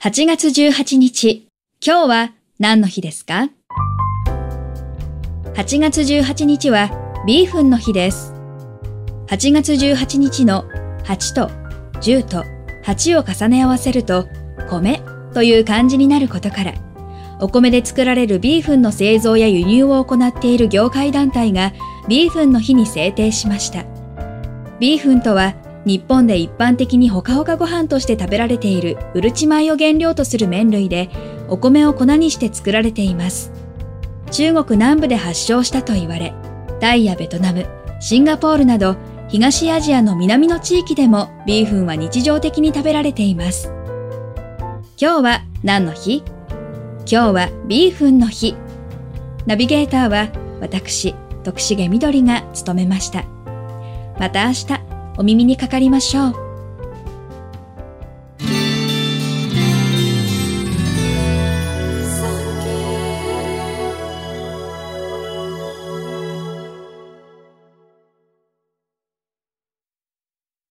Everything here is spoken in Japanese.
8月18日、今日は何の日ですか ?8 月18日はビーフンの日です。8月18日の8と10と8を重ね合わせると米という漢字になることから、お米で作られるビーフンの製造や輸入を行っている業界団体がビーフンの日に制定しました。ビーフンとは日本で一般的にほかほかご飯として食べられているうるち米を原料とする麺類で、お米を粉にして作られています。中国南部で発祥したと言われ、タイやベトナム、シンガポールなど東アジアの南の地域でもビーフンは日常的に食べられています。今日は何の日？今日はビーフンの日。ナビゲーターは私、徳重みどりが務めました。また明日お耳にかかりましょう。